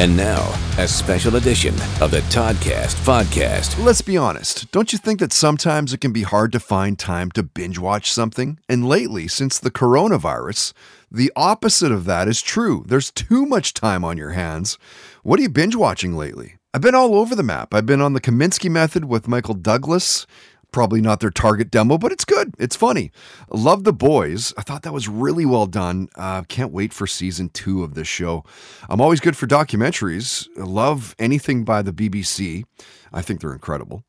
And now, a special edition of the Toddcast podcast. Let's be honest. Don't you think that sometimes it can be hard to find time to binge watch something? And lately, since the coronavirus, the opposite of that is true. There's too much time on your hands. What are you binge watching lately? I've been all over the map. I've been on the Kominsky method with Michael Douglas. Probably not their target demo, but it's good. It's funny. Love the boys. I thought that was really well done. Uh, can't wait for season two of this show. I'm always good for documentaries. Love anything by the BBC. I think they're incredible.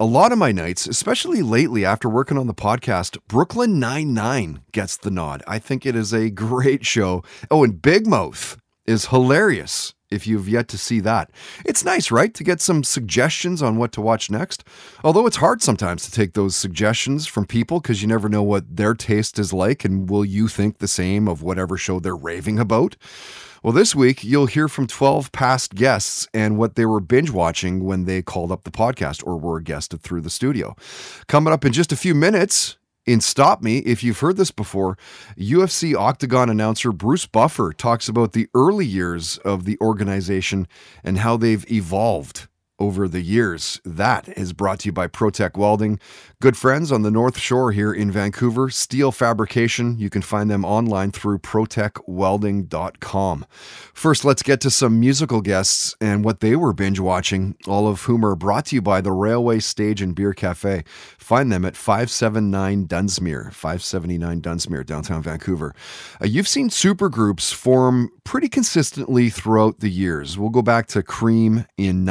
A lot of my nights, especially lately after working on the podcast, Brooklyn Nine-Nine gets the nod. I think it is a great show. Oh, and Big Mouth is hilarious if you've yet to see that. It's nice, right, to get some suggestions on what to watch next. Although it's hard sometimes to take those suggestions from people because you never know what their taste is like and will you think the same of whatever show they're raving about. Well, this week you'll hear from 12 past guests and what they were binge watching when they called up the podcast or were guested through the studio. Coming up in just a few minutes, in Stop Me, if you've heard this before, UFC Octagon announcer Bruce Buffer talks about the early years of the organization and how they've evolved over the years. That is brought to you by ProTech Welding. Good friends on the North Shore here in Vancouver, steel fabrication. You can find them online through protechwelding.com. First, let's get to some musical guests and what they were binge watching, all of whom are brought to you by the Railway Stage and Beer Cafe. Find them at 579 Dunsmuir, 579 Dunsmuir, downtown Vancouver. Uh, you've seen supergroups form pretty consistently throughout the years. We'll go back to Cream in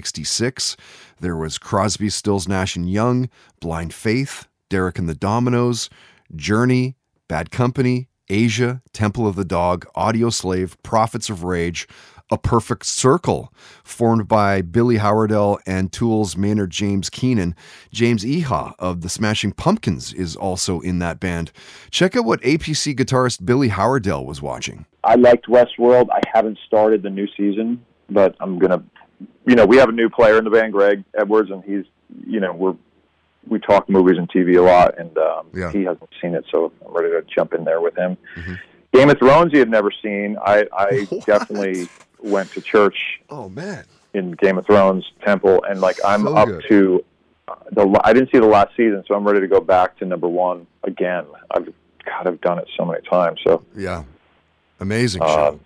1966. There was Crosby, Stills, Nash and Young, Blind Faith, Derek and the Dominos, Journey, Bad Company, Asia, Temple of the Dog, Audio Slave, Prophets of Rage, A Perfect Circle, formed by Billy Howerdel and Tool's Maynard James Keenan. James Iha of the Smashing Pumpkins is also in that band. Check out what APC guitarist Billy Howerdel was watching. I liked Westworld. I haven't started the new season, but I'm gonna you know, we have a new player in the band, Greg Edwards, and he's, you know, we're we talk movies and TV a lot, and um, Yeah. he hasn't seen it, so I'm ready to jump in there with him. Mhm. Game of Thrones, he had never seen. I, I definitely went to church Oh, man. in Game of Thrones temple, and like I'm So up good. to uh, the. I didn't see the last season, so I'm ready to go back to number one again. I've God, I've done it so many times. So Yeah. Amazing uh, show.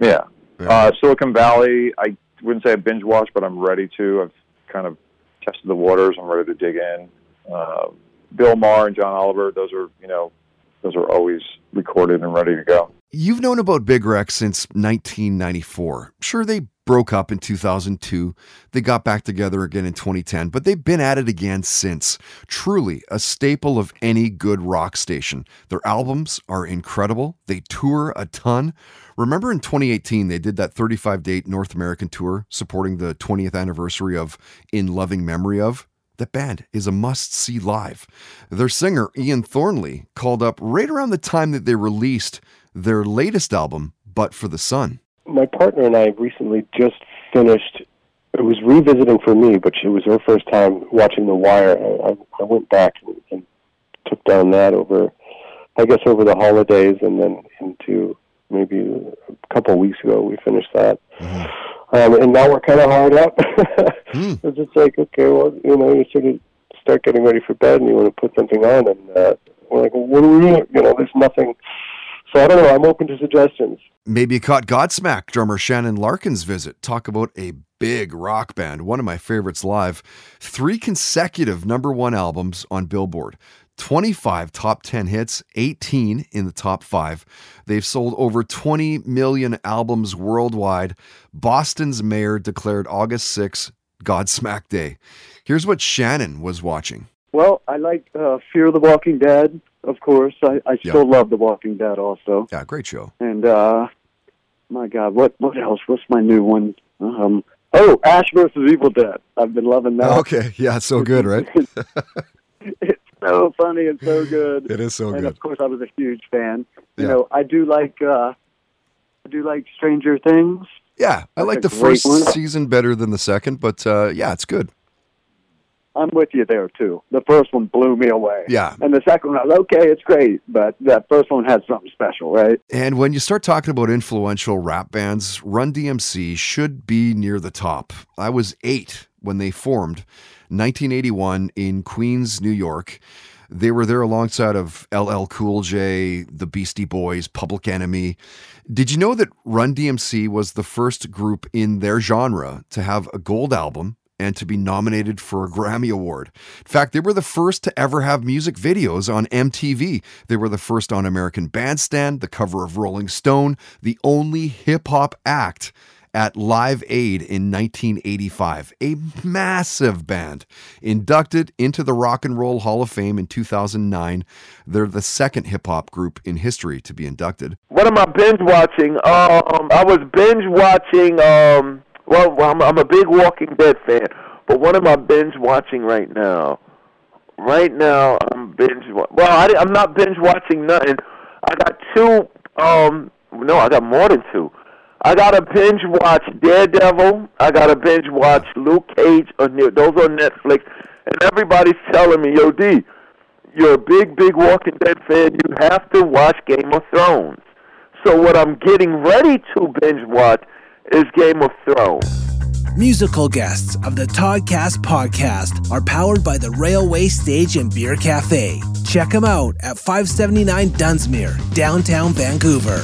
yeah, Yeah. Uh, Silicon Valley, I wouldn't say I binge watch, but I'm ready to. I've kind of tested the waters. I'm ready to dig in. Uh, Bill Maher and John Oliver, those are you know, those are always recorded and ready to go. You've known about Big Wreck since 1994. Sure, they broke up in 2002. They got back together again in 2010, but they've been at it again since. Truly a staple of any good rock station. Their albums are incredible. They tour a ton. Remember in 2018, they did that 35 date North American tour supporting the 20th anniversary of In Loving Memory of? That band is a must see live. Their singer, Ian Thornley, called up right around the time that they released their latest album, But for the Sun. my partner and I recently just finished. It was revisiting for me, but it was her first time watching The Wire. I, I, went back and, and took down that over, I guess, over the holidays, and then into maybe a couple of weeks ago we finished that. Um, and now we're kind of hard up. Hmm. It's just like, okay, well, you know, you sort of start getting ready for bed, and you want to put something on, and uh, we're like, well, what do we do? You know, there's nothing. So I don't know. I'm open to suggestions. Maybe you caught Godsmack drummer Shannon Larkin's visit. Talk about a big rock band, one of my favorites live. Three consecutive number one albums on Billboard. 25 top 10 hits, 18 in the top five. They've sold over 20 million albums worldwide. Boston's mayor declared August 6 Godsmack Day. Here's what Shannon was watching. Well, I like uh, Fear the Walking Dead, of course. I, I Yeah. still love The Walking Dead also. Yeah, great show. And uh my God, what what else? What's my new one? Um Oh, Ash versus Evil Dead. I've been loving that. Okay, yeah, it's so good, right? it's so funny and so good. It is so and good. of course I was a huge fan. You Yeah. know, I do like uh I do like Stranger Things. Yeah, I like the That's a great first one. season better than the second, but uh, yeah, it's good. I'm with you there too. The first one blew me away. Yeah. And the second one, I was okay, it's great, but that first one had something special, right? And when you start talking about influential rap bands, Run DMC should be near the top. I was eight when they formed, 1981 in Queens, New York. They were there alongside of LL Cool J, the Beastie Boys, Public Enemy. Did you know that Run DMC was the first group in their genre to have a gold album and to be nominated for a Grammy Award. In fact, they were the first to ever have music videos on MTV. They were the first on American Bandstand, the cover of Rolling Stone, the only hip hop act at Live Aid in 1985. A massive band. Inducted into the Rock and Roll Hall of Fame in 2009. They're the second hip hop group in history to be inducted. What am I binge watching? Um, I was binge watching. Um, well, I'm, I'm a big Walking Dead fan, but what am I binge watching right now? Right now, I'm binge. Well, I, I'm not binge watching nothing. I got two. Um, no, I got more than two. I got to binge watch Daredevil. I got to binge watch Luke Cage. On those on Netflix, and everybody's telling me, "Yo, D, you're a big, big Walking Dead fan. You have to watch Game of Thrones." So what I'm getting ready to binge watch is Game of Thrones. Musical guests of the Toddcast podcast are powered by the Railway Stage and Beer Cafe. Check them out at 579 Dunsmuir, downtown Vancouver.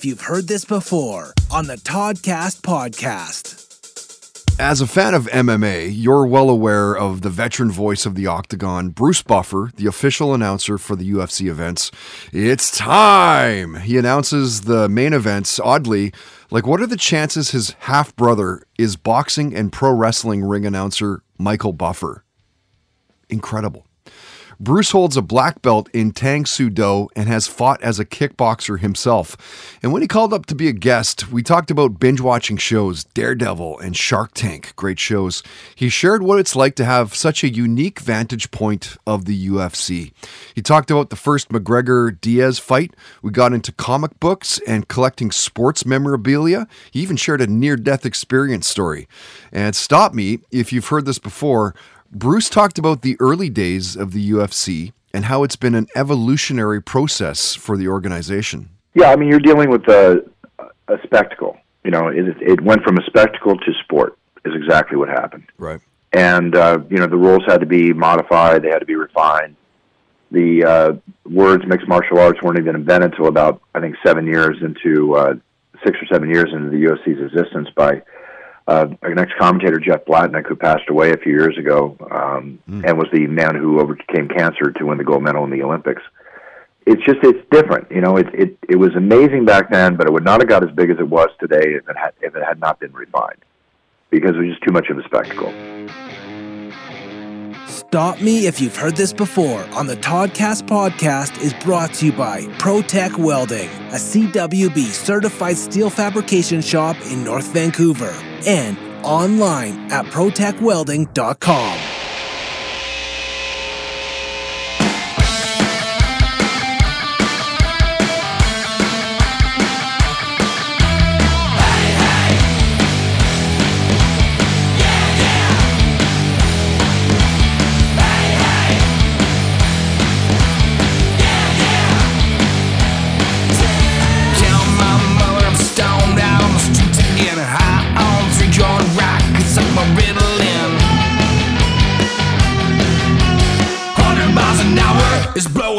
If you've heard this before on the Toddcast podcast. As a fan of MMA, you're well aware of the veteran voice of the Octagon, Bruce Buffer, the official announcer for the UFC events. It's time! He announces the main events. Oddly, like, what are the chances his half brother is boxing and pro wrestling ring announcer Michael Buffer? Incredible. Bruce holds a black belt in Tang Soo Do and has fought as a kickboxer himself. And when he called up to be a guest, we talked about binge watching shows, Daredevil and Shark Tank, great shows. He shared what it's like to have such a unique vantage point of the UFC. He talked about the first McGregor Diaz fight. We got into comic books and collecting sports memorabilia. He even shared a near death experience story. And stop me if you've heard this before. Bruce talked about the early days of the UFC and how it's been an evolutionary process for the organization. Yeah, I mean, you're dealing with a, a spectacle. You know, it, it went from a spectacle to sport, is exactly what happened. Right. And, uh, you know, the rules had to be modified, they had to be refined. The uh, words mixed martial arts weren't even invented until about, I think, seven years into, uh, six or seven years into the UFC's existence by uh, an ex-commentator, Jeff Blatnick, who passed away a few years ago, um, mm. and was the man who overcame cancer to win the gold medal in the Olympics. It's just it's different, you know. It it it was amazing back then, but it would not have got as big as it was today if it had if it had not been refined, because it was just too much of a spectacle. Stop Me If You've Heard This Before on the Toddcast podcast is brought to you by ProTech Welding, a CWB certified steel fabrication shop in North Vancouver, and online at protechwelding.com.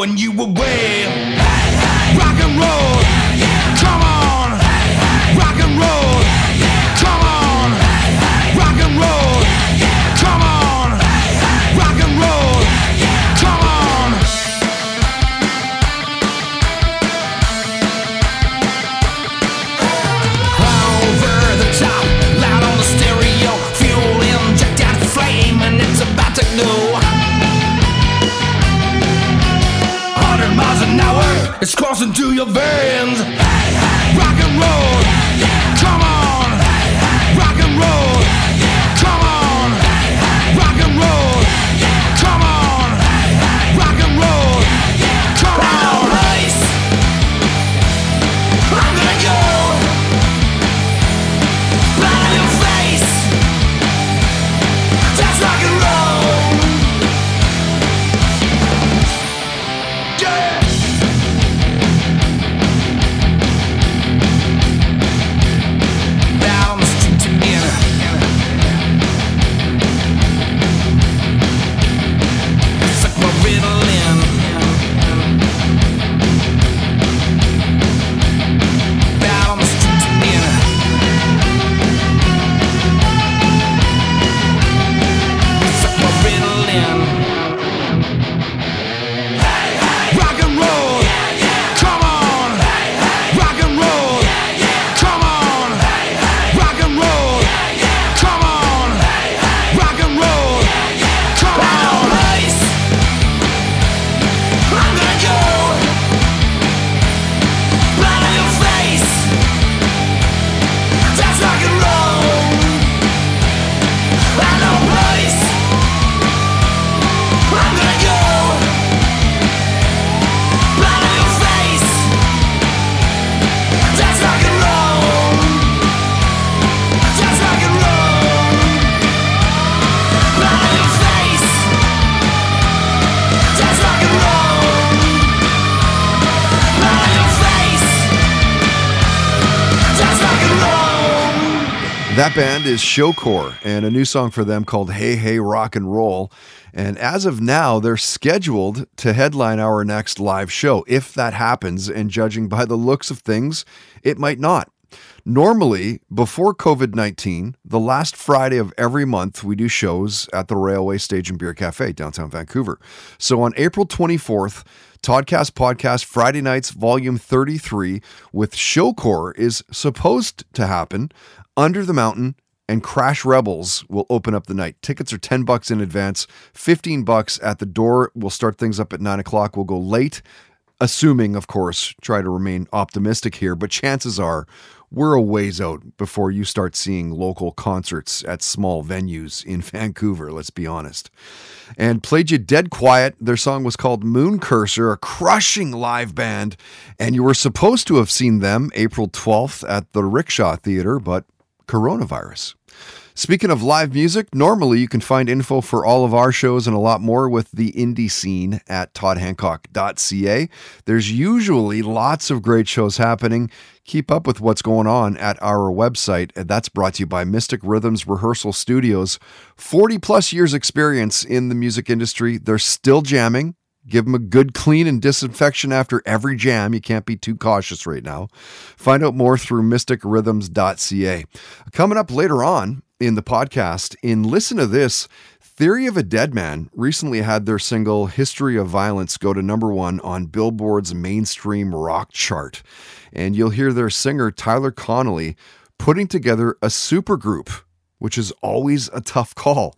when you were away. That band is Showcore, and a new song for them called Hey Hey Rock and Roll. And as of now, they're scheduled to headline our next live show. If that happens, and judging by the looks of things, it might not. Normally, before COVID 19, the last Friday of every month, we do shows at the Railway Stage and Beer Cafe, downtown Vancouver. So on April 24th, Toddcast Podcast Friday Nights Volume 33 with Showcore is supposed to happen under the Mountain and Crash Rebels will open up the night. Tickets are 10 bucks in advance, 15 bucks at the door. We'll start things up at 9 o'clock. We'll go late, assuming, of course, try to remain optimistic here, but chances are we're a ways out before you start seeing local concerts at small venues in Vancouver, let's be honest. And played you dead quiet. Their song was called Moon Cursor, a crushing live band. And you were supposed to have seen them April 12th at the Rickshaw Theater, but coronavirus. Speaking of live music, normally you can find info for all of our shows and a lot more with the indie scene at toddhancock.ca. There's usually lots of great shows happening. Keep up with what's going on at our website. And that's brought to you by Mystic Rhythms Rehearsal Studios. 40 plus years experience in the music industry. They're still jamming. Give them a good clean and disinfection after every jam. You can't be too cautious right now. Find out more through mysticrhythms.ca. Coming up later on in the podcast, in Listen to This, Theory of a Dead Man recently had their single History of Violence go to number one on Billboard's mainstream rock chart. And you'll hear their singer, Tyler Connolly, putting together a supergroup, which is always a tough call.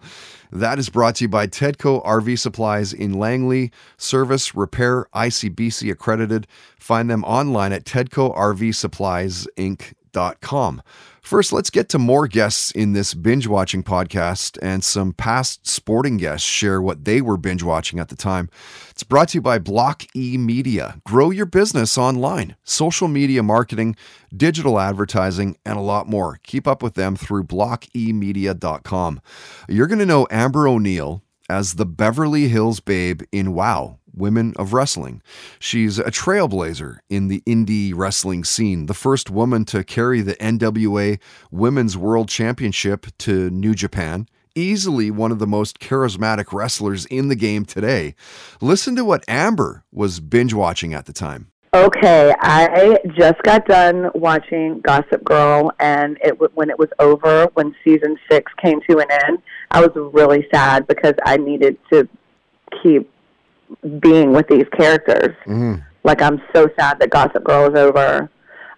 That is brought to you by Tedco RV Supplies in Langley. Service, repair, ICBC accredited. Find them online at tedcorvsuppliesinc.com. First, let's get to more guests in this binge watching podcast, and some past sporting guests share what they were binge watching at the time. It's brought to you by Block E Media. Grow your business online, social media marketing, digital advertising, and a lot more. Keep up with them through blockemedia.com. You're going to know Amber O'Neal as the Beverly Hills Babe in WOW Women of Wrestling. She's a trailblazer in the indie wrestling scene, the first woman to carry the NWA Women's World Championship to New Japan. Easily one of the most charismatic wrestlers in the game today. Listen to what Amber was binge watching at the time. Okay, I just got done watching Gossip Girl, and it when it was over, when season six came to an end, I was really sad because I needed to keep being with these characters. Mm-hmm. Like I'm so sad that Gossip Girl is over.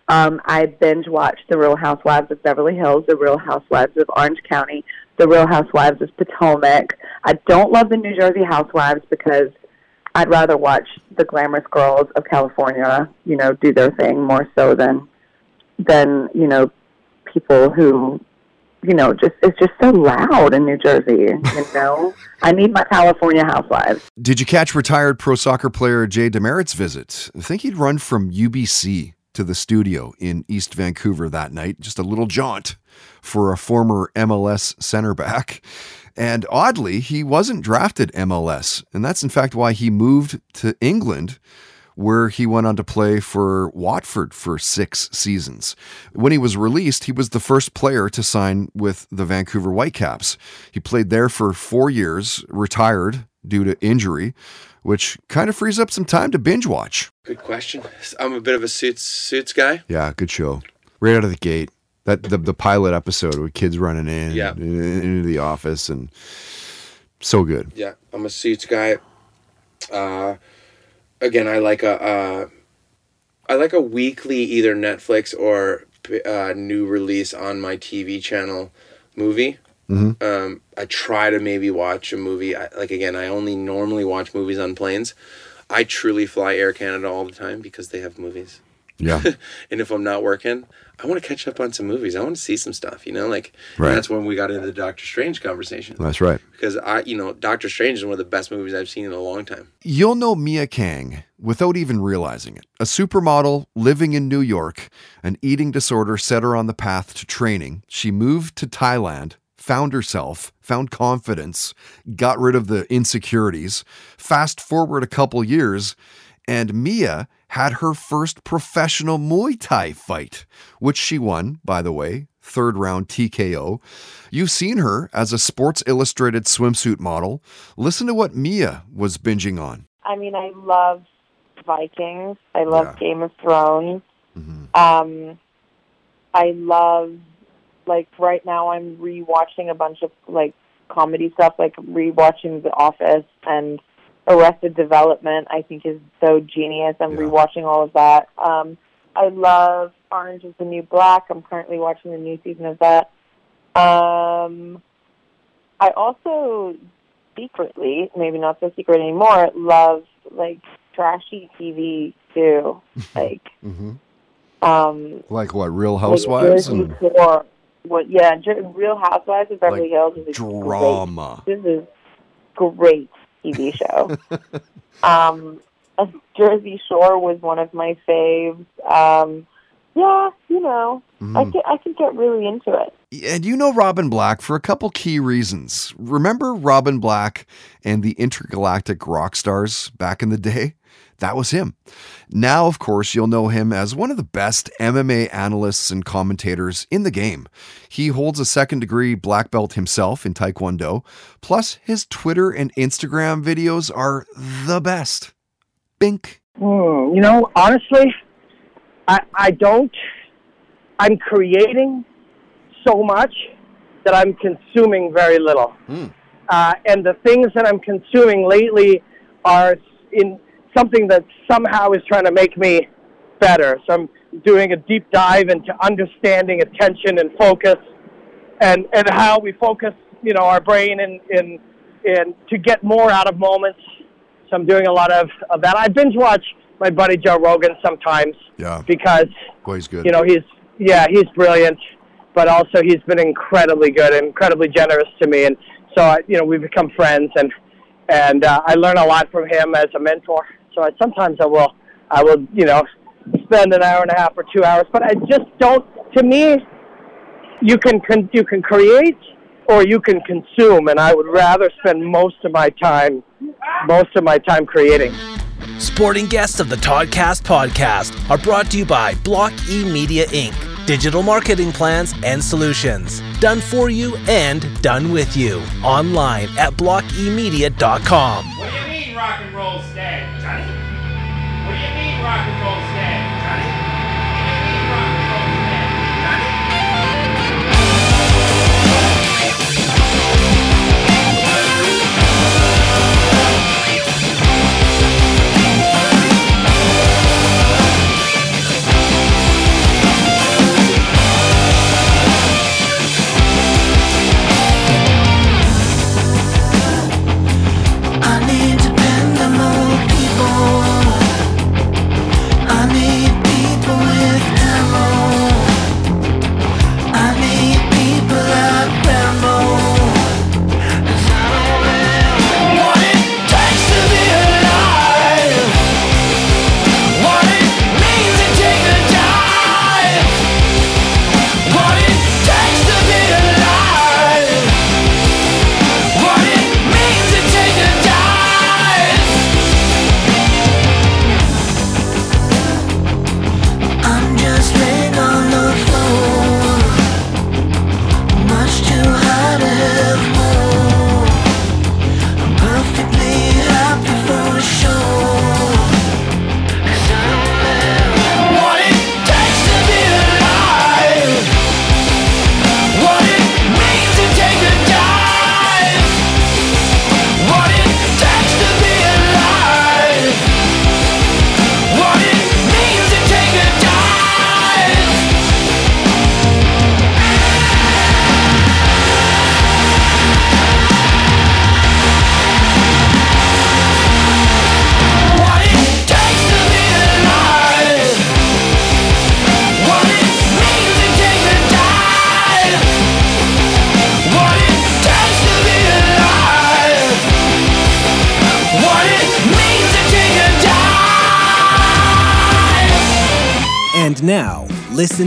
Um, I binge watched The Real Housewives of Beverly Hills, The Real Housewives of Orange County, The Real Housewives of Potomac. I don't love the New Jersey Housewives because I'd rather watch the glamorous girls of California, you know, do their thing more so than than you know people who you know, just it's just so loud in New Jersey. You know, I need my California housewives. Did you catch retired pro soccer player Jay Demerit's visit? I think he'd run from UBC to the studio in East Vancouver that night. Just a little jaunt for a former MLS center back. And oddly, he wasn't drafted MLS. And that's in fact why he moved to England where he went on to play for Watford for six seasons. When he was released, he was the first player to sign with the Vancouver Whitecaps. He played there for four years, retired due to injury, which kind of frees up some time to binge watch. Good question. I'm a bit of a suits suits guy. Yeah, good show. Right out of the gate. That the, the pilot episode with kids running in Yeah. into the office and so good. Yeah, I'm a suits guy. Uh, again, I like a uh, I like a weekly either Netflix or uh, new release on my TV channel movie. Mhm. Um, I try to maybe watch a movie. I, like again, I only normally watch movies on planes. I truly fly Air Canada all the time because they have movies. Yeah. and if I'm not working, I want to catch up on some movies. I want to see some stuff. You know, like Right. that's when we got into the Doctor Strange conversation That's right. because I, you know, Doctor Strange is one of the best movies I've seen in a long time. You'll know Mia Kang without even realizing it. A supermodel living in New York, an eating disorder set her on the path to training. She moved to Thailand, found herself, found confidence, got rid of the insecurities. Fast forward a couple years, and Mia had her first professional Muay Thai fight, which she won, by the way, third round TKO. You've seen her as a Sports Illustrated swimsuit model. Listen to what Mia was binging on. I mean, I love Vikings. I love Game of Thrones. Um, I love like right now. I'm rewatching a bunch of like comedy stuff, like rewatching The Office and Arrested Development. I think is so genius. I'm rewatching all of that. Um, I love Orange Is the New Black. I'm currently watching the new season of that. Um, I also secretly, maybe not so secret anymore, love like trashy TV too. Like, hmm um, Like what? Real Housewives Jersey and. What? Yeah, Real Housewives of Beverly Like Hills is a drama. Great, this is great TV show. um, Jersey Shore was one of my faves. Um, yeah, you know, I Mhm. can I can get really into it. And you know Robin Black for a couple key reasons. Remember Robin Black and the intergalactic rock stars back in the day? That was him. Now, of course, you'll know him as one of the best MMA analysts and commentators in the game. He holds a second degree black belt himself in Taekwondo. Plus, his Twitter and Instagram videos are the best. Bink. Hmm, you know, honestly, I I don't. I'm creating so much that I'm consuming very little. Uh, and the things that I'm consuming lately are in something that somehow is trying to make me better. So I'm doing a deep dive into understanding attention and focus, and and how we focus, you know, our brain in in in to get more out of moments. So I'm doing a lot of, of that. I binge watch my buddy Joe Rogan sometimes Yeah. because Boy, he's good. you know he's yeah he's brilliant, but also he's been incredibly good, and incredibly generous to me, and so I, you know we've become friends, and and uh, I learn a lot from him as a mentor. So I, sometimes I will I will you know spend an hour and a half or two hours, but I just don't. To me, you can, con- you can create or you can consume, and I would rather spend most of my time most of my time creating. Sporting guests of the Toddcast podcast are brought to you by Block E Media Inc. Digital marketing plans and solutions. Done for you and done with you. Online at blockemedia.com. What do you mean rock and roll's dead,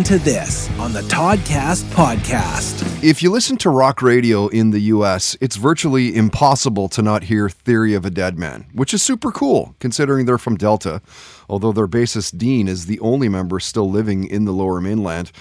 to this on the Toddcast podcast. If you listen to rock radio in the US, it's virtually impossible to not hear Theory of a Dead Man, which is super cool considering they're from Delta. although their bassist Dean is the only member still living in the lower mainland.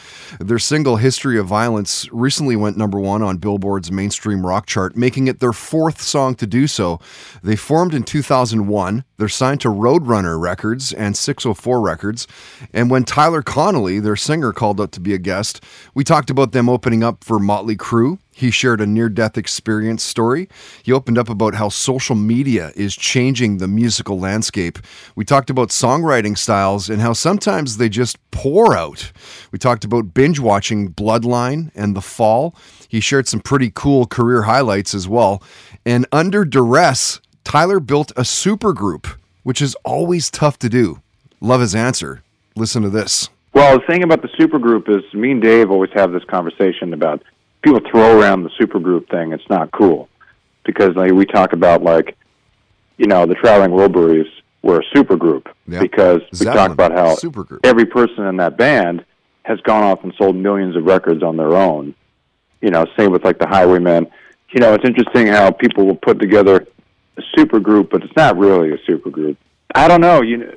Their single History of Violence recently went number one on Billboard's mainstream rock chart, making it their fourth song to do so. They formed in 2001. They're signed to Roadrunner Records and 604 Records. And when Tyler Connolly, their singer, called up to be a guest, we talked about them opening up for Motley Crue. He shared a near death experience story. He opened up about how social media is changing the musical landscape. We talked about songwriting styles and how sometimes they just pour out. We talked about binge watching Bloodline and The Fall. He shared some pretty cool career highlights as well. And under duress, Tyler built a supergroup, which is always tough to do. Love his answer. Listen to this. Well, the thing about the supergroup is me and Dave always have this conversation about people throw around the supergroup thing. It's not cool because like we talk about like you know the Traveling Wilburys were a supergroup Yeah. because we Zeppelin, talk about how supergroup. every person in that band has gone off and sold millions of records on their own. You know, same with like the Highwaymen. You know, it's interesting how people will put together a supergroup, but it's not really a supergroup. I don't know. You know,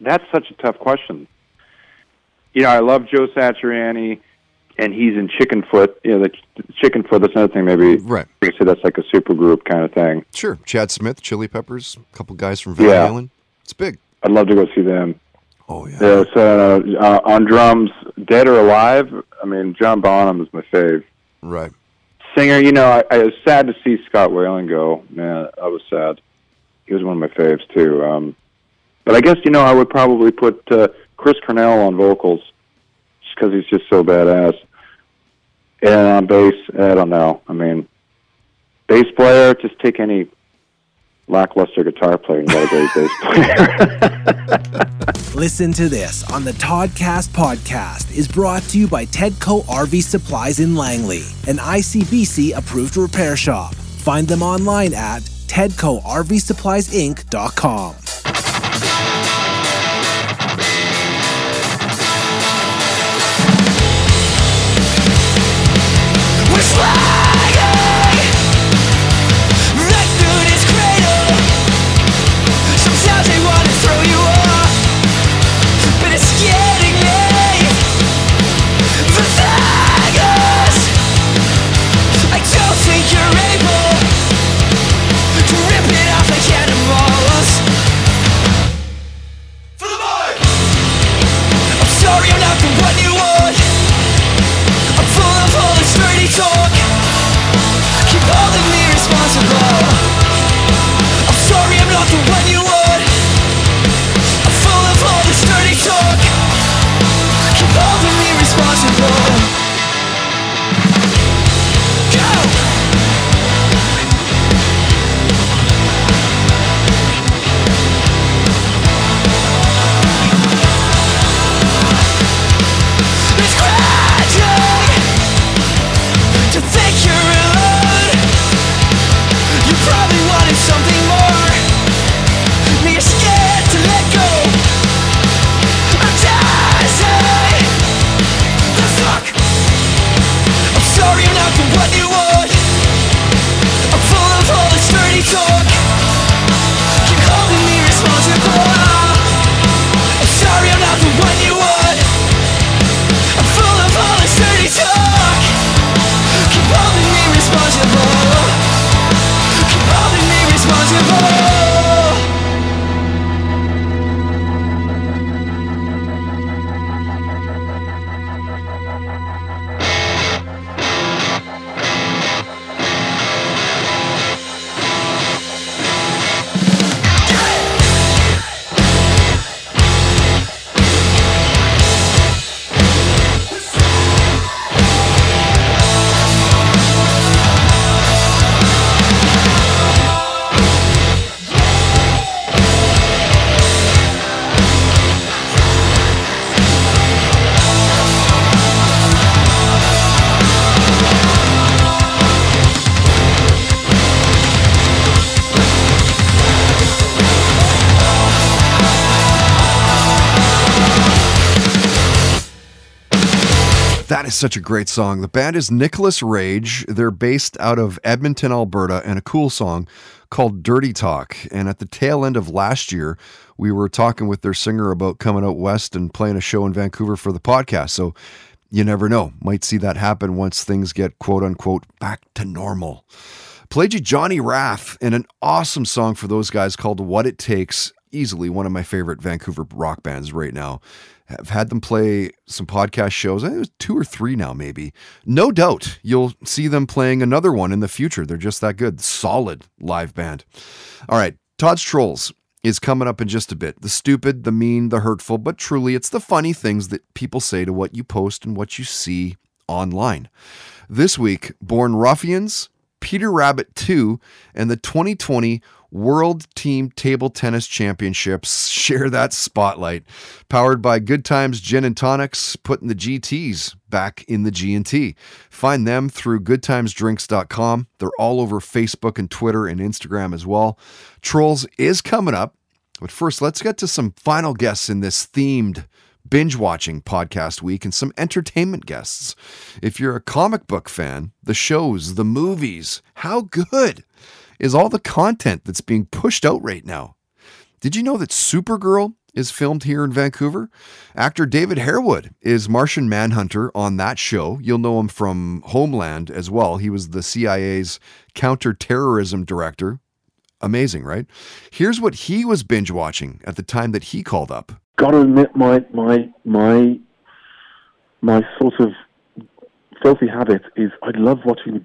that's such a tough question. You know, I love Joe Satriani, and he's in Chickenfoot. You know, the Ch- Chickenfoot. That's another thing. Maybe right. Could say that's like a supergroup kind of thing. Sure. Chad Smith, Chili Peppers, a couple guys from Van Yeah. Halen. It's big. I'd love to go see them. Oh yeah. Yeah. So uh, on drums, Dead or Alive. I mean, John Bonham is my fave. Right. Singer, you know, I, I was sad to see Scott Weiland go. Man, I was sad. He was one of my faves too. Um, but I guess you know I would probably put uh, Chris Cornell on vocals because he's just so badass. And on bass, I don't know. I mean, bass player, just take any lackluster guitar player and get a great bass player. Listen to this on the Toddcast podcast is brought to you by Tedco RV Supplies in Langley, an ICBC approved repair shop. Find them online at TedcoRVSuppliesInc.com. We're such a great song. The band is Nicholas Rage. They're based out of Edmonton, Alberta, and a cool song called Dirty Talk. And at the tail end of last year, we were talking with their singer about coming out west and playing a show in Vancouver for the podcast. So you never know. Might see that happen once things get quote unquote back to normal. Played you Johnny Rath and an awesome song for those guys called What It Takes. Easily one of my favorite Vancouver rock bands right now. I've had them play some podcast shows. I think it was two or three now, maybe. No doubt you'll see them playing another one in the future. They're just that good. Solid live band. All right. Todd's Trolls is coming up in just a bit. The stupid, the mean, the hurtful, but truly it's the funny things that people say to what you post and what you see online. This week, Born Ruffians, Peter Rabbit 2, and the 2020 World Team Table Tennis Championships share that spotlight. Powered by Good Times Gin and Tonics, putting the GTs back in the G&T. Find them through goodtimesdrinks.com. They're all over Facebook and Twitter and Instagram as well. Trolls is coming up. But first, let's get to some final guests in this themed binge watching podcast week and some entertainment guests. If you're a comic book fan, the shows, the movies, how good is all the content that's being pushed out right now? Did you know that Supergirl is filmed here in Vancouver? Actor David Harewood is Martian Manhunter on that show. You'll know him from Homeland as well. He was the CIA's counterterrorism director. Amazing, right? Here's what he was binge watching at the time that he called up. Gotta admit, my my my my sort of filthy habit is I love watching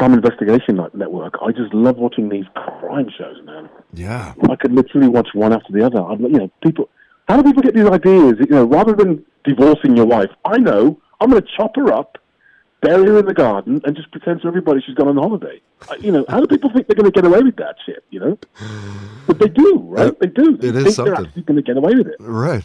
crime investigation Net- network. I just love watching these crime shows, man. Yeah. I could literally watch one after the other. I'm, you know, people. How do people get these ideas? You know, rather than divorcing your wife, I know I'm going to chop her up, bury her in the garden, and just pretend to everybody she's gone on holiday. You know, how do people think they're going to get away with that shit? You know, but they do, right? they do. They it is think something. they're actually going to get away with it. Right.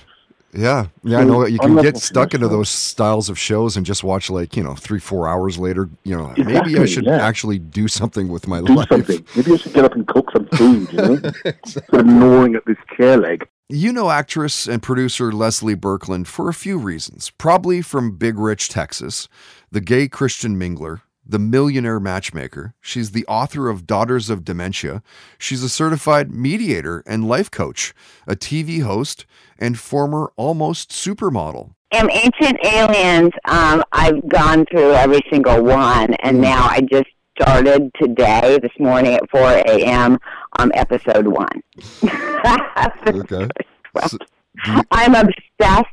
Yeah. Yeah, I know you can get stuck into those styles of shows and just watch like, you know, three, four hours later, you know, maybe I should yeah. actually do something with my Do life. something. Maybe I should get up and cook some food. You know, instead of gnawing at this chair leg. You know actress and producer Leslie Berkland for a few reasons. Probably from Big Rich, Texas, the gay Christian mingler, the millionaire matchmaker. She's the author of Daughters of Dementia. She's a certified mediator and life coach, a TV host, and former almost supermodel. am Ancient Aliens. Um, I've gone through every single one, and now I just started today, this morning at 4 a.m. on episode one. Okay. I'm obsessed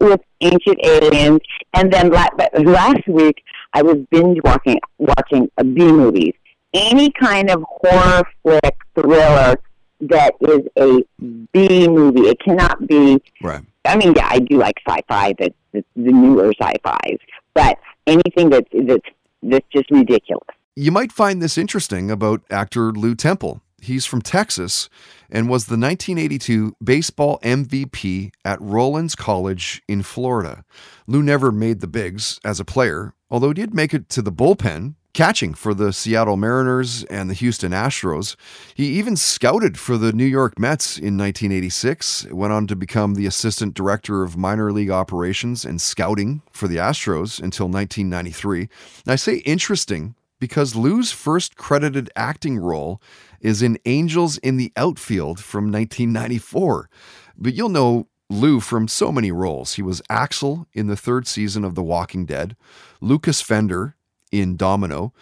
with Ancient Aliens, and then la- but last week I was binge watching watching uh, B movies. Any kind of horror flick thriller that is a B movie. It cannot be Right. I mean, yeah, I do like sci-fi, the the, the newer sci-fis, but anything that's that's that's just ridiculous. You might find this interesting about actor Lew Temple. He's from Texas and was the 1982 baseball MVP at Rollins College in Florida. Lew never made the bigs as a player, although he did make it to the bullpen, catching for the Seattle Mariners and the Houston Astros. He even scouted for the New York Mets in 1986, went on to become the assistant director of minor league operations and scouting for the Astros until 1993. And I say interesting because Lew's first credited acting role is in Angels in the Outfield from 1994. But you'll know Lew from so many roles. He was Axel in the third season of The Walking Dead, Lucas Fender in Domino,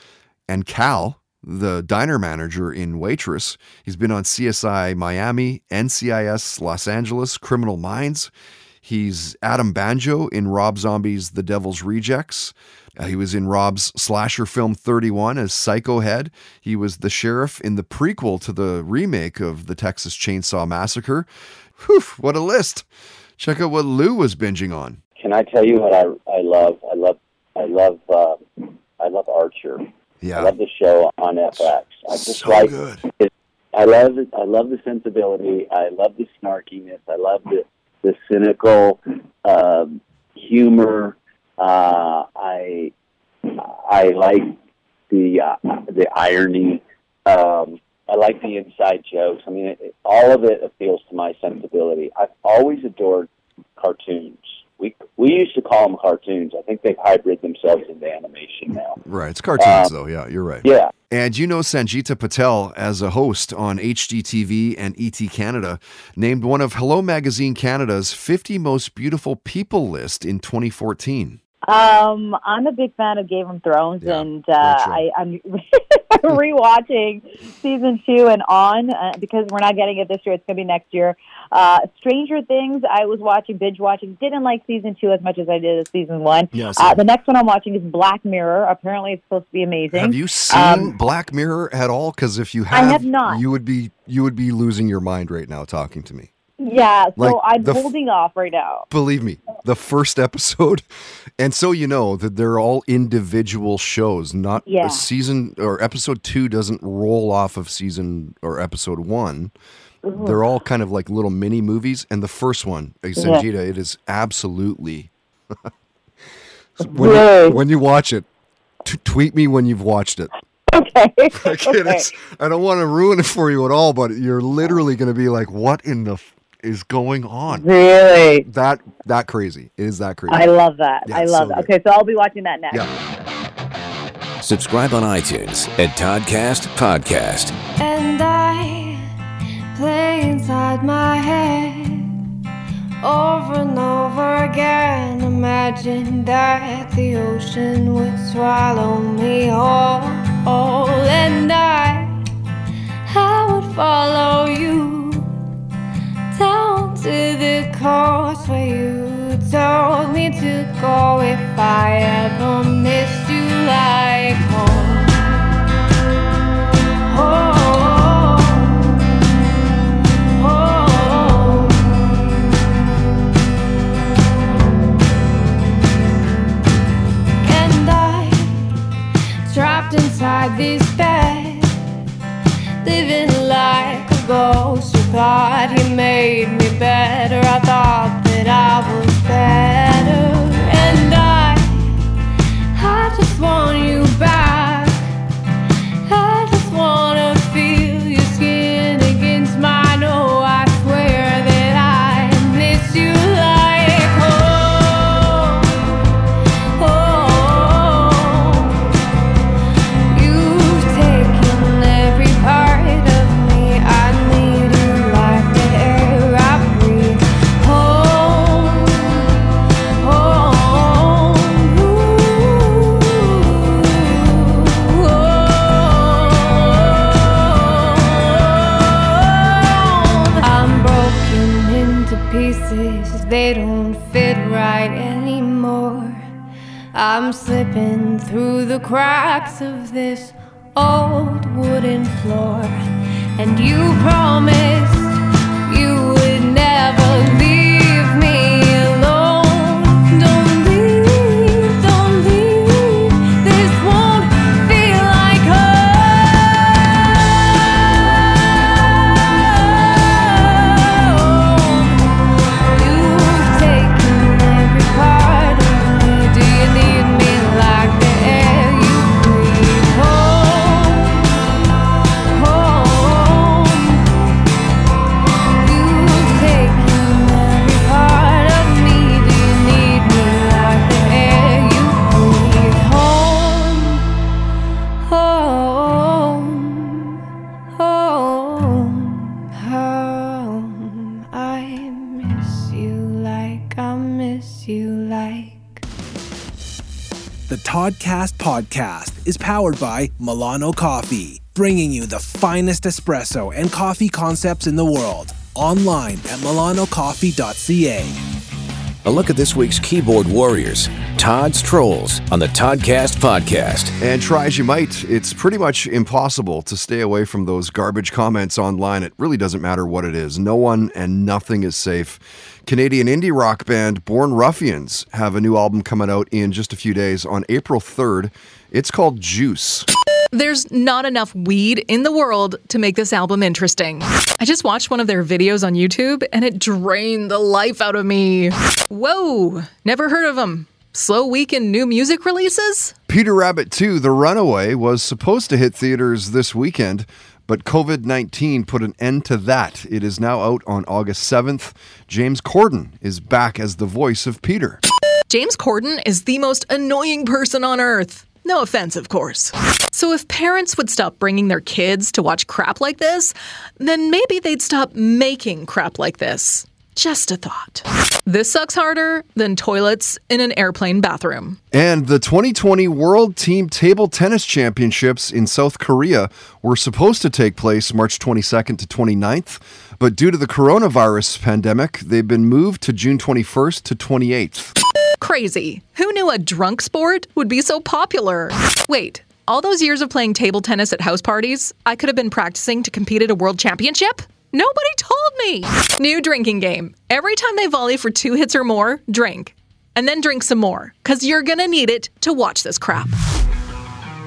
and Cal, the diner manager in Waitress. He's been on CSI Miami, NCIS Los Angeles, Criminal Minds. He's Adam Banjo in Rob Zombie's The Devil's Rejects. Uh, he was in Rob's slasher film 31 as Psycho Head. He was the sheriff in the prequel to the remake of the Texas Chainsaw Massacre. Whew, what a list. Check out what Lew was binging on. Can I tell you what I I love? I love I love uh, I love Archer. Yeah. I love the show on FX. I just So like good. it. I love it. I love the sensibility. I love the snarkiness. I love the the cynical um, humor. Uh, I I like the uh, the irony. Um, I like the inside jokes. I mean, it, it, all of it appeals to my sensibility. I've always adored cartoons. We we used to call them cartoons. I think they've hybrid themselves into animation now. Right. It's cartoons, Um, though. Yeah, you're right. Yeah. And you know Sangita Patel as a host on HGTV and ET Canada, named one of Hello Magazine Canada's 50 most beautiful people list in 2014. Um, I'm a big fan of Game of Thrones, and uh, I, I'm rewatching season two and on uh, because we're not getting it this year. It's going to be next year. Uh, Stranger Things, I was watching, binge watching. Didn't like season two as much as I did season one. Yeah, uh, the next one I'm watching is Black Mirror. Apparently, it's supposed to be amazing. Have you seen Um, Black Mirror at all? Because if you have, I have not. you would be you would be losing your mind right now talking to me. Yeah, so Like, I'm the holding off right now. Believe me, the first episode, and so you know that they're all individual shows, not Yeah. a season or episode two doesn't roll off of season or episode one. Mhm. They're all kind of like little mini movies, and the first one, uh, Yeah. It is absolutely. when, Really? you, when you watch it, t- tweet me when you've watched it. Okay. It is- I don't want to ruin it for you at all, but you're literally going to be like, "What in the is going on?" Really? That that crazy. It is that crazy. I love that. Yeah, I love so that. Okay, so I'll be watching that next. Subscribe on iTunes at Toddcast Podcast. And I play inside my head over and over again. Imagine that the ocean would swallow me whole, and I, I would follow you down to the coast where you told me to go if I ever missed you like home. Oh, oh, oh. And I trapped inside this bed, living like a ghost. Thought he made me better. I thought that I was better, and I, I just want you back. I just wanna of this powered by Milano Coffee, bringing you the finest espresso and coffee concepts in the world. Online at milanocoffee.ca. A look at this week's keyboard warriors, Todd's Trolls, on the Toddcast Podcast. And try as you might, it's pretty much impossible to stay away from those garbage comments online. It really doesn't matter what it is. No one and nothing is safe. Canadian indie rock band Born Ruffians have a new album coming out in just a few days on April 3rd. It's called Juice. There's not enough weed in the world to make this album interesting. I just watched one of their videos on YouTube and it drained the life out of me. Whoa, never heard of them. Slow week in new music releases? Peter Rabbit 2, The Runaway, was supposed to hit theaters this weekend, but COVID 19 put an end to that. It is now out on August 7th. James Corden is back as the voice of Peter. James Corden is the most annoying person on earth. No offense, of course. So, if parents would stop bringing their kids to watch crap like this, then maybe they'd stop making crap like this. Just a thought. This sucks harder than toilets in an airplane bathroom. And the 2020 World Team Table Tennis Championships in South Korea were supposed to take place March 22nd to 29th, but due to the coronavirus pandemic, they've been moved to June 21st to 28th. Crazy. Who knew a drunk sport would be so popular? Wait, all those years of playing table tennis at house parties, I could have been practicing to compete at a world championship? Nobody told me. New drinking game. Every time they volley for two hits or more, drink. And then drink some more, because you're to need it to watch this crap.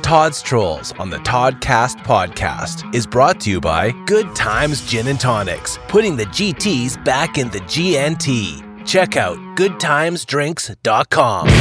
Todd's Trolls on the Toddcast podcast is brought to you by Good Times Gin and Tonics, putting the GTs back in the GNT. Check out goodtimesdrinks.com.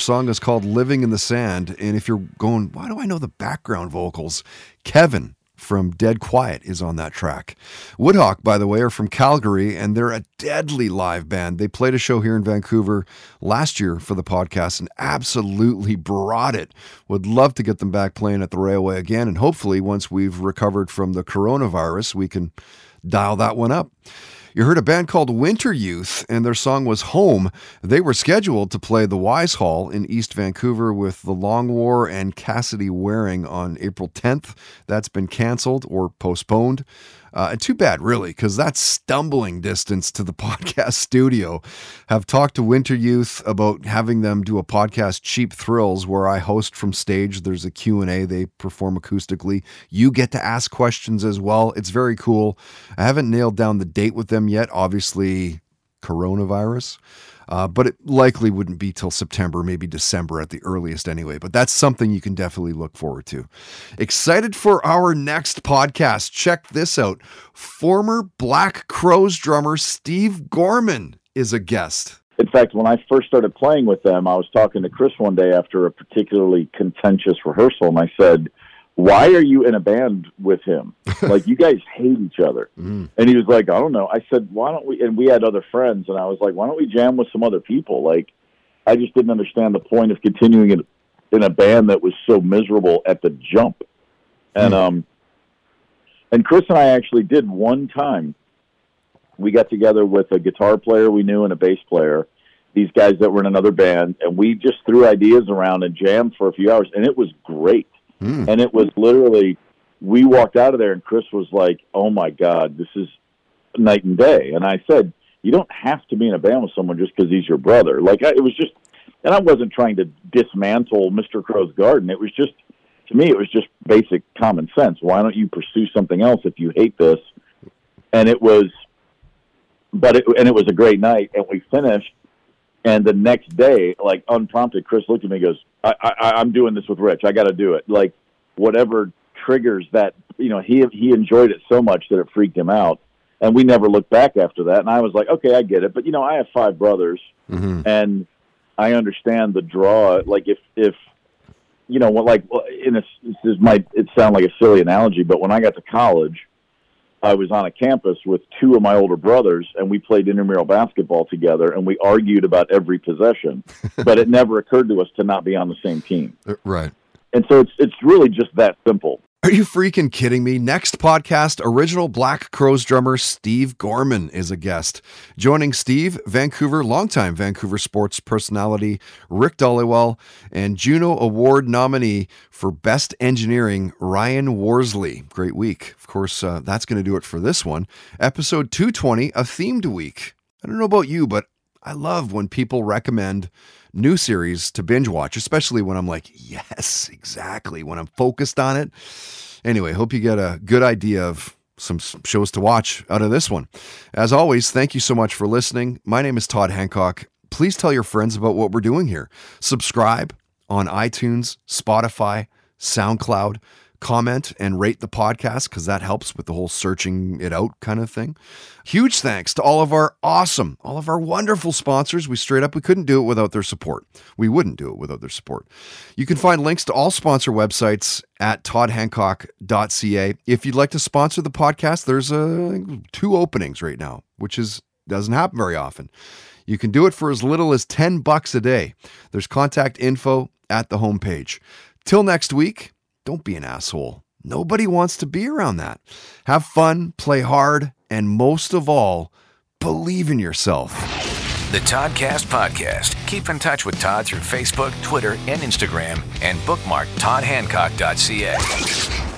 song is called Living in the Sand. And if you're going, why do I know the background vocals? Kevin from Dead Quiet is on that track. Woodhawk, by the way, are from Calgary, and they're a deadly live band. They played a show here in Vancouver last year for the podcast and absolutely brought it. Would love to get them back playing at the Railway again, and hopefully, once we've recovered from the coronavirus, we can dial that one up. You heard a band called Winter Youth, and their song was Home. They were scheduled to play the Wise Hall in East Vancouver with The Long War and Cassidy Waring on April 10th. That's been canceled or postponed. Uh, too bad, really, because that's stumbling distance to the podcast studio. Have talked to Winter Youth about having them do a podcast, Cheap Thrills, where I host from stage. There's a Q&A. They perform acoustically. You get to ask questions as well. It's very cool. I haven't nailed down the date with them yet. Obviously, coronavirus. Uh, but it likely wouldn't be till September, maybe December at the earliest anyway. But that's something you can definitely look forward to. Excited for our next podcast. Check this out. Former Black Crowes drummer Steve Gorman is a guest. In fact, when I first started playing with them, I was talking to Chris one day after a particularly contentious rehearsal, and I said, why are you in a band with him? like you guys hate each other. Mm. And he was like, I don't know. I said, why don't we? And we had other friends, and I was like, why don't we jam with some other people? Like, I just didn't understand the point of continuing in, in a band that was so miserable at the jump. And um, and Chris and I actually did one time. We got together with a guitar player we knew and a bass player. These guys that were in another band, and we just threw ideas around and jammed for a few hours, and it was great. Hmm. And it was literally, we walked out of there, and Chris was like, "Oh my God, this is night and day." And I said, "You don't have to be in a band with someone just because he's your brother." Like I, it was just, and I wasn't trying to dismantle Mr. Crowe's Garden. It was just, to me, it was just basic common sense. Why don't you pursue something else if you hate this? And it was, but it, and it was a great night, and we finished. And the next day, like unprompted, Chris looked at me and goes, I, I, I'm doing this with Rich. I got to do it. Like whatever triggers that, you know, he, he enjoyed it so much that it freaked him out. And we never looked back after that. And I was like, okay, I get it. But, you know, I have five brothers mm-hmm. and I understand the draw. Like if, if, you know, what like in a, this is might it sound like a silly analogy, but when I got to college, I was on a campus with two of my older brothers, and we played intramural basketball together, and we argued about every possession. but it never occurred to us to not be on the same team. Uh, Right. And so it's it's really just that simple. Are you freaking kidding me? Next podcast, original Black Crowes drummer Steve Gorman is a guest. Joining Steve, Vancouver, longtime Vancouver sports personality Rick Dhaliwal, and Juno Award nominee for Best Engineering Ryan Worsley. Great week. Of course, uh, that's going to do it for this one. Episode 220, a themed week. I don't know about you, but I love when people recommend new series to binge watch, especially when I'm like, yes, exactly, when I'm focused on it. Anyway, hope you get a good idea of some shows to watch out of this one. As always, thank you so much for listening. My name is Todd Hancock. Please tell your friends about what we're doing here. Subscribe on iTunes, Spotify, SoundCloud. Comment and rate the podcast because that helps with the whole searching it out kind of thing. Huge thanks to all of our awesome, all of our wonderful sponsors. We straight up, we couldn't do it without their support. We wouldn't do it without their support. You can find links to all sponsor websites at toddhancock.ca. If you'd like to sponsor the podcast, there's uh, two openings right now, which is doesn't happen very often. You can do it for as little as 10 bucks a day. There's contact info at the homepage. Till next week, don't be an asshole. Nobody wants to be around that. Have fun, play hard, and most of all, believe in yourself. The Toddcast Podcast. Keep in touch with Todd through Facebook, Twitter, and Instagram, and bookmark toddhancock.ca.